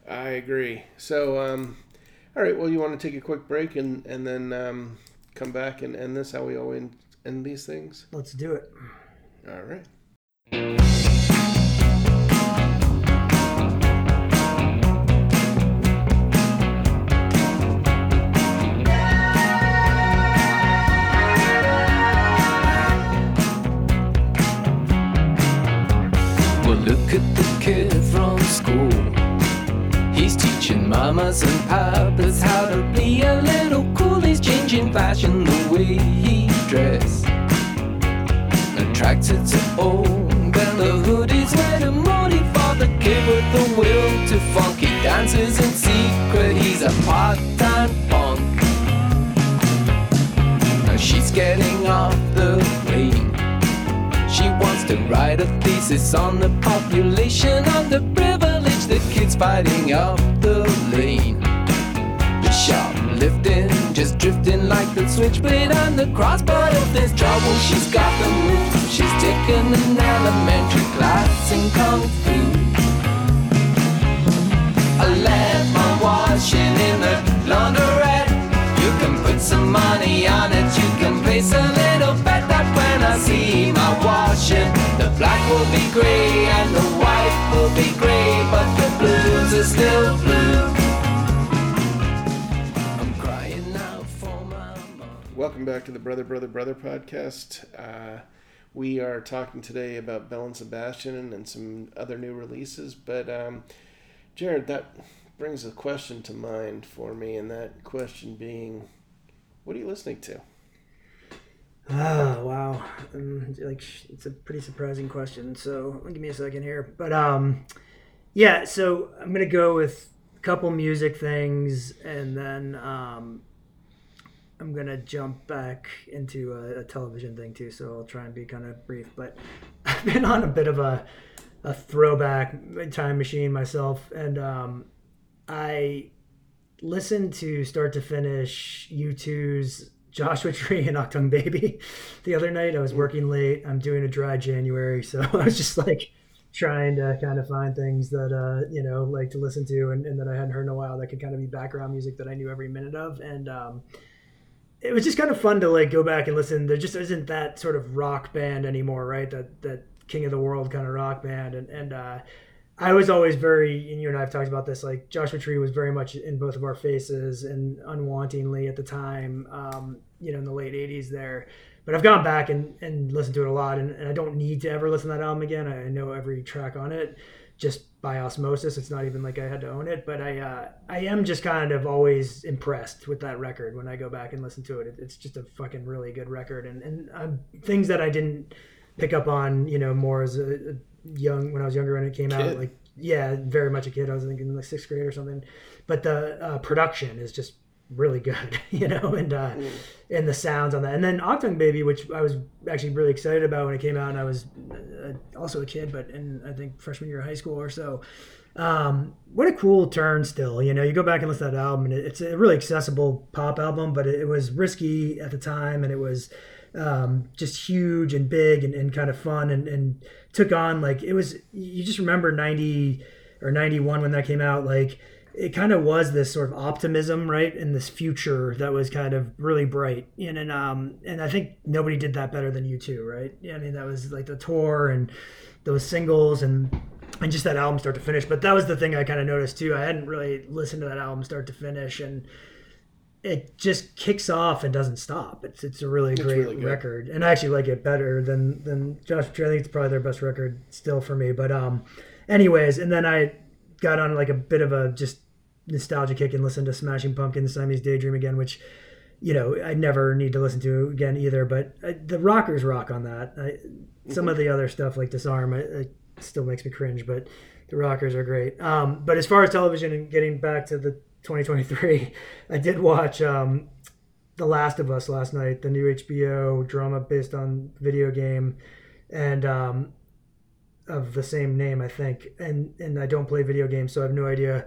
I agree. So, um, all right. Well, you want to take a quick break and and then um, come back and end this how we always end these things. Let's do it. All right. Mamas and papas how to be a little cool. He's changing fashion the way he dress. Attracted to old Bella hoodies, where money for the kid with the will to funky dances in secret. He's a part-time punk. Now she's getting off the plane. She wants to write a thesis on the population of the privilege the kids fighting up the lane. The shoplifting, just drifting like the switchblade on the cross. But if there's trouble, she's got the moves. She's taken an elementary class in kung fu. I left my washing in the laundrette. You can put some money on it. You can place a little bet that when I see my washing, the black will be gray and the white will be gray, but the blues are still blue. I'm crying for welcome back to the Brother, Brother, Brother podcast. Uh, we are talking today about Belle and Sebastian and some other new releases. But, um, Jared, that brings a question to mind for me, and that question being, what are you listening to? Ah, wow. Um, like it's a pretty surprising question. So give me a second here. But um, yeah. So I'm gonna go with a couple music things, and then um, I'm gonna jump back into a, a television thing too. So I'll try and be kind of brief. But I've been on a bit of a a throwback time machine myself, and um, I listened to start to finish U2's Joshua Tree and Achtung Baby the other night. I was working late. I'm doing a dry January, so I was just like trying to kind of find things that uh, you know like to listen to and, and that I hadn't heard in a while that could kind of be background music that I knew every minute of. And um, it was just kind of fun to like go back and listen. There just isn't that sort of rock band anymore, right? That that King of the World kind of rock band, and and uh, I was always very, and you and I have talked about this. Like Joshua Tree was very much in both of our faces, and unwantingly at the time, um, you know, in the late '80s there. But I've gone back and, and listened to it a lot, and, and I don't need to ever listen to that album again. I know every track on it just by osmosis. It's not even like I had to own it, but I uh, I am just kind of always impressed with that record when I go back and listen to it. it it's just a fucking really good record, and and um, things that I didn't pick up on, you know, more as a, a young when I was younger when it came Kid. out. Like yeah, very much a kid. I was thinking in like sixth grade or something. But the uh, production is just really good, you know, and uh, and the sounds on that. And then Achtung Baby, which I was actually really excited about when it came out, and I was uh, also a kid, but in I think freshman year of high school or so. Um, what a cool turn still, you know, you go back and listen to that album and it's a really accessible pop album, but it, it was risky at the time and it was um, just huge and big and, and kind of fun and, and took on like, it was, you just remember 90 or 91 when that came out, like it kind of was this sort of optimism, right? In this future that was kind of really bright. And, and, um, and I think nobody did that better than U2, right? Yeah. I mean, that was like the tour and those singles and, and just that album start to finish. But that was the thing I kind of noticed too. I hadn't really listened to that album start to finish, and it just kicks off and doesn't stop. It's it's a really great really record, and I actually like it better than than Josh. I think it's probably their best record still for me. But um, anyways, and then I got on like a bit of a just nostalgia kick and listened to Smashing Pumpkins, Siamese Daydream again, which you know I never need to listen to again either. But uh, the rockers rock on that. I, some of the other stuff like Disarm, I, it still makes me cringe, but the rockers are great. Um, but as far as television and getting back to the 2023, I did watch um, The Last of Us last night, the new HBO drama based on video game, and um, of the same name, I think. And and I don't play video games, so I have no idea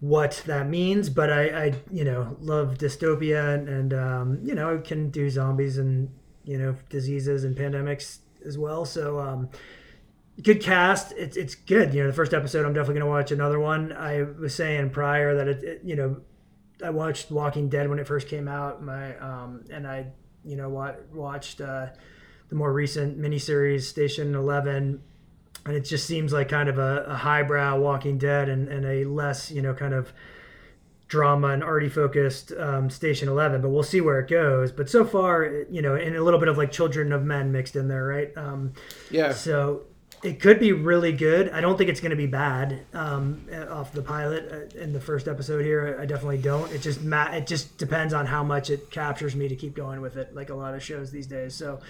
what that means. But I, I you know, love dystopia, and, and um, you know, I can do zombies and you know, diseases and pandemics as well. So. Good cast. It's it's good. You know, the first episode, I'm definitely gonna watch another one. I was saying prior that it, it you know, I watched Walking Dead when it first came out. My um, and I you know wa- watched uh, the more recent miniseries Station Eleven, and it just seems like kind of a, a highbrow Walking Dead and, and a less you know kind of drama and arty focused um, Station Eleven. But we'll see where it goes. But so far, you know, and a little bit of like Children of Men mixed in there, right? Um, Yeah. so it could be really good. I don't think it's going to be bad um, off the pilot uh, in the first episode here. I definitely don't. It just ma- it just depends on how much it captures me to keep going with it, like a lot of shows these days. So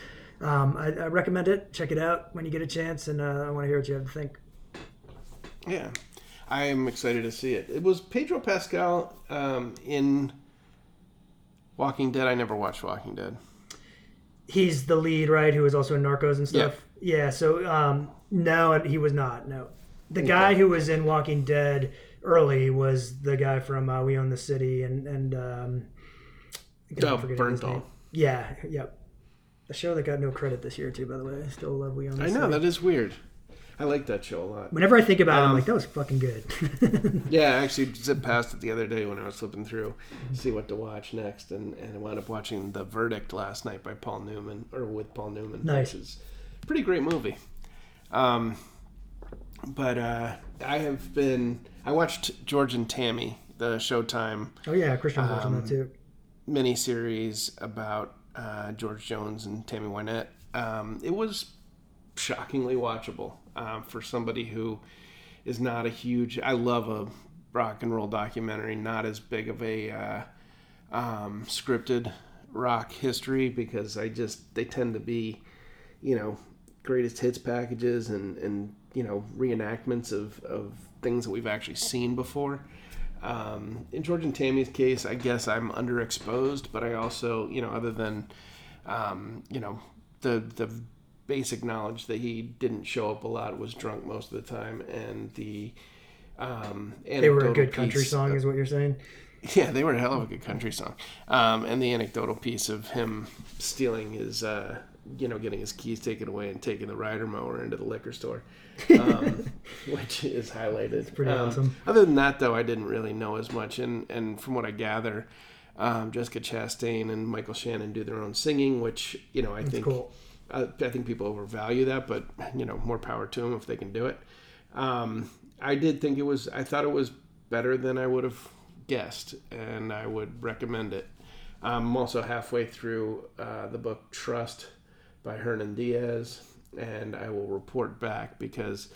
um, I, I recommend it. Check it out when you get a chance, and uh, I want to hear what you have to think. Yeah, I am excited to see it. It was Pedro Pascal um, in Walking Dead. I never watched Walking Dead. He's the lead, right? Who was also in Narcos and stuff. Yeah. so um, no, he was not. No, the guy who was in Walking Dead early was the guy from uh, We Own the City and and um, Oh, Bernthal. Yeah, yep. A show that got no credit this year too. By the way, I still love We Own the City. I City. know that is weird. I like that show a lot. Whenever I think about it, I'm Um, like, that was fucking good. Yeah, I actually zipped past it the other day when I was flipping through, to see what to watch next, and, and I wound up watching The Verdict last night by Paul Newman, or with Paul Newman. Nice. Which is pretty great movie. Um, but uh, I have been. I watched George and Tammy, the Showtime oh yeah, Christian Um, that too. miniseries about uh, George Jones and Tammy Wynette. Um, it was shockingly watchable um, for somebody who is not a huge. I love a rock and roll documentary, not as big of a uh, um, scripted rock history because I just they tend to be, you know, greatest hits packages and and you know reenactments of of things that we've actually seen before. Um, in George and Tammy's case, I guess I'm underexposed, but I also, you know, other than, um, you know, the the basic knowledge that he didn't show up a lot, was drunk most of the time, and the um, They were a good country song, of- is what you're saying. yeah, they were a hell of a good country song. Um, and the anecdotal piece of him stealing his, uh, you know, getting his keys taken away and taking the rider mower into the liquor store, um, which is highlighted. It's pretty awesome. Other than that, though, I didn't really know as much. And, and from what I gather, um, Jessica Chastain and Michael Shannon do their own singing, which, you know, I think cool. I, I think people overvalue that, but you know, more power to them if they can do it. Um, I did think it was. I thought it was better than I would have guessed, and I would recommend it. I'm also halfway through uh, the book Trust by Hernan Diaz, and I will report back because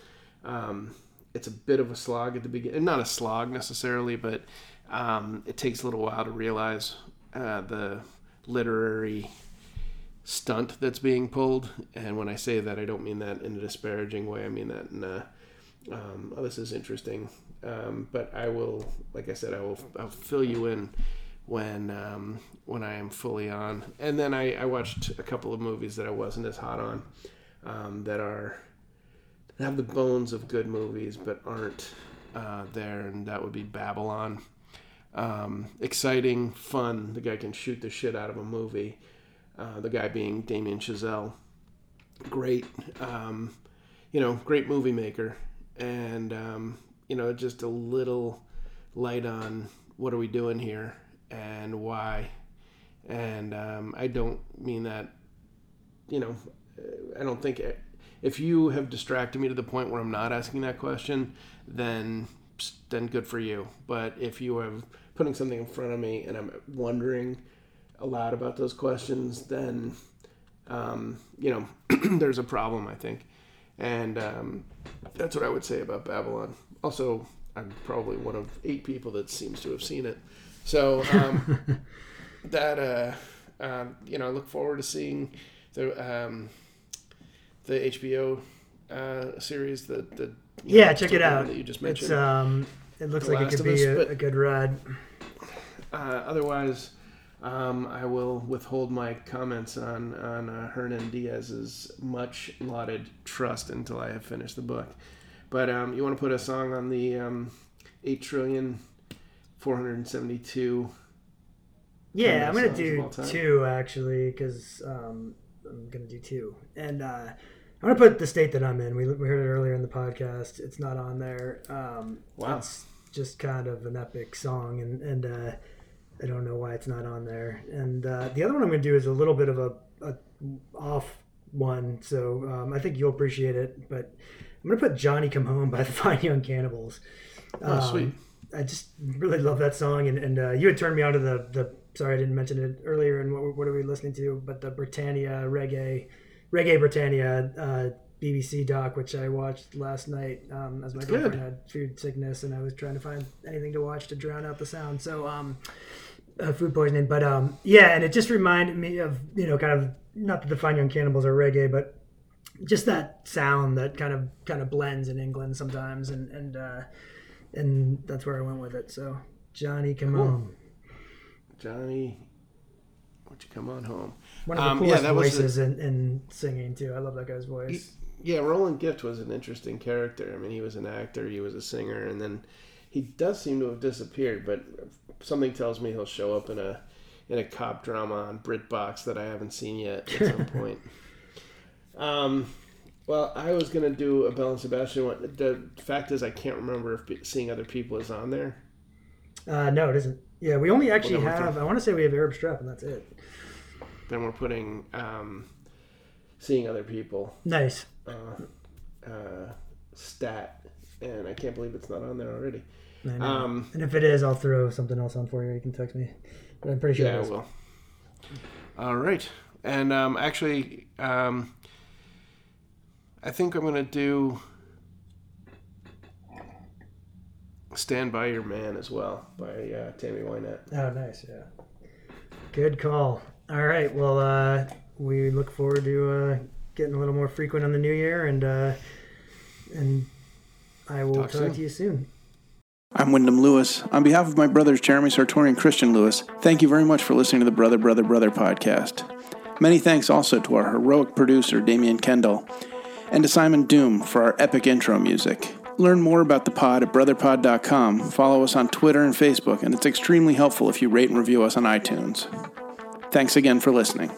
um, it's a bit of a slog at the beginning. Not a slog necessarily, but um, it takes a little while to realize uh, the literary stunt that's being pulled. And when I say that, I don't mean that in a disparaging way. I mean that in a, um, oh, this is interesting. Um, but I will, like I said, I will I'll fill you in when um, when I am fully on. And then I, I watched a couple of movies that I wasn't as hot on um, that are that have the bones of good movies but aren't uh, there, and that would be Babylon. Um, exciting, fun. The guy can shoot the shit out of a movie. Uh, the guy being Damien Chazelle. Great, um, you know, great movie maker, and um, you know, just a little light on what are we doing here and why. And um, I don't mean that, you know, I don't think if you have distracted me to the point where I'm not asking that question, then then good for you. But if you are putting something in front of me and I'm wondering a lot about those questions, then um, you know there's a problem. I think, and um, that's what I would say about Babylon. Also, I'm probably one of eight people that seems to have seen it. So um, that uh, um, you know, I look forward to seeing the um, the HBO uh, series that the Yeah, know, check it out. that you just It's mentioned. um, it looks The like it could be Us, a, a good ride. Uh, otherwise, um, I will withhold my comments on on uh, Hernan Diaz's much lauded trust until I have finished the book. But um, you want to put a song on the um, eight trillion four hundred seventy-two. Yeah, I'm gonna do two actually because um, I'm gonna do two, and uh, I'm gonna put the state that I'm in. We, we heard it earlier in the podcast. It's not on there. Um, Wow. It's just kind of an epic song, and and uh, I don't know why it's not on there. And uh, the other one I'm gonna do is a little bit of a, a off one, so um, I think you'll appreciate it. But I'm gonna put Johnny Come Home by the Fine Young Cannibals. Oh, Um, sweet. I just really love that song, and, and uh, you had turned me on to the the. Sorry, I didn't mention it earlier. And what, what are we listening to? But the Britannia reggae, reggae Britannia uh, BBC doc, which I watched last night um, as my It's girlfriend good. had food sickness, and I was trying to find anything to watch to drown out the sound. So, um, uh, food poisoning. But um, yeah, and it just reminded me of you know kind of not that the Fine Young Cannibals are reggae, but just that sound that kind of kind of blends in England sometimes, and and uh, and that's where I went with it. So Johnny, come Cool. on, Johnny, won't you come on home? one of the Um, yeah, coolest that was the- voices in, in singing too. I love that guy's voice. Yeah, Roland Gift was an interesting character. I mean, he was an actor, he was a singer, and then he does seem to have disappeared. But something tells me he'll show up in a in a cop drama on BritBox that I haven't seen yet at some point. Um, well, I was gonna do a Belle and Sebastian one. The fact is, I can't remember if seeing other people is on there. Uh, no, it isn't. Yeah, we only actually Well, have. I want to say we have Arab Strap, and that's it. Then we're putting um, seeing other people Nice. uh, uh, stat, and I can't believe it's not on there already. Um, and if it is, I'll throw something else on for you. You can text me. But I'm pretty sure. Yeah, I will. All right, and um, actually, um, I think I'm gonna do "Stand by Your Man" as well by uh, Tammy Wynette. Oh, nice. Yeah. Good call. All right. Well, uh, we look forward to uh, getting a little more frequent on the new year, and uh, and I will Talk talk, to you soon. I'm Wyndham Lewis. On behalf of my brothers Jeremy Sartori and Christian Lewis, thank you very much for listening to the Brother, Brother, Brother podcast. Many thanks also to our heroic producer, Damian Kendall, and to Simon Doom for our epic intro music. Learn more about the pod at brotherpod.com, follow us on Twitter and Facebook, and it's extremely helpful if you rate and review us on iTunes. Thanks again for listening.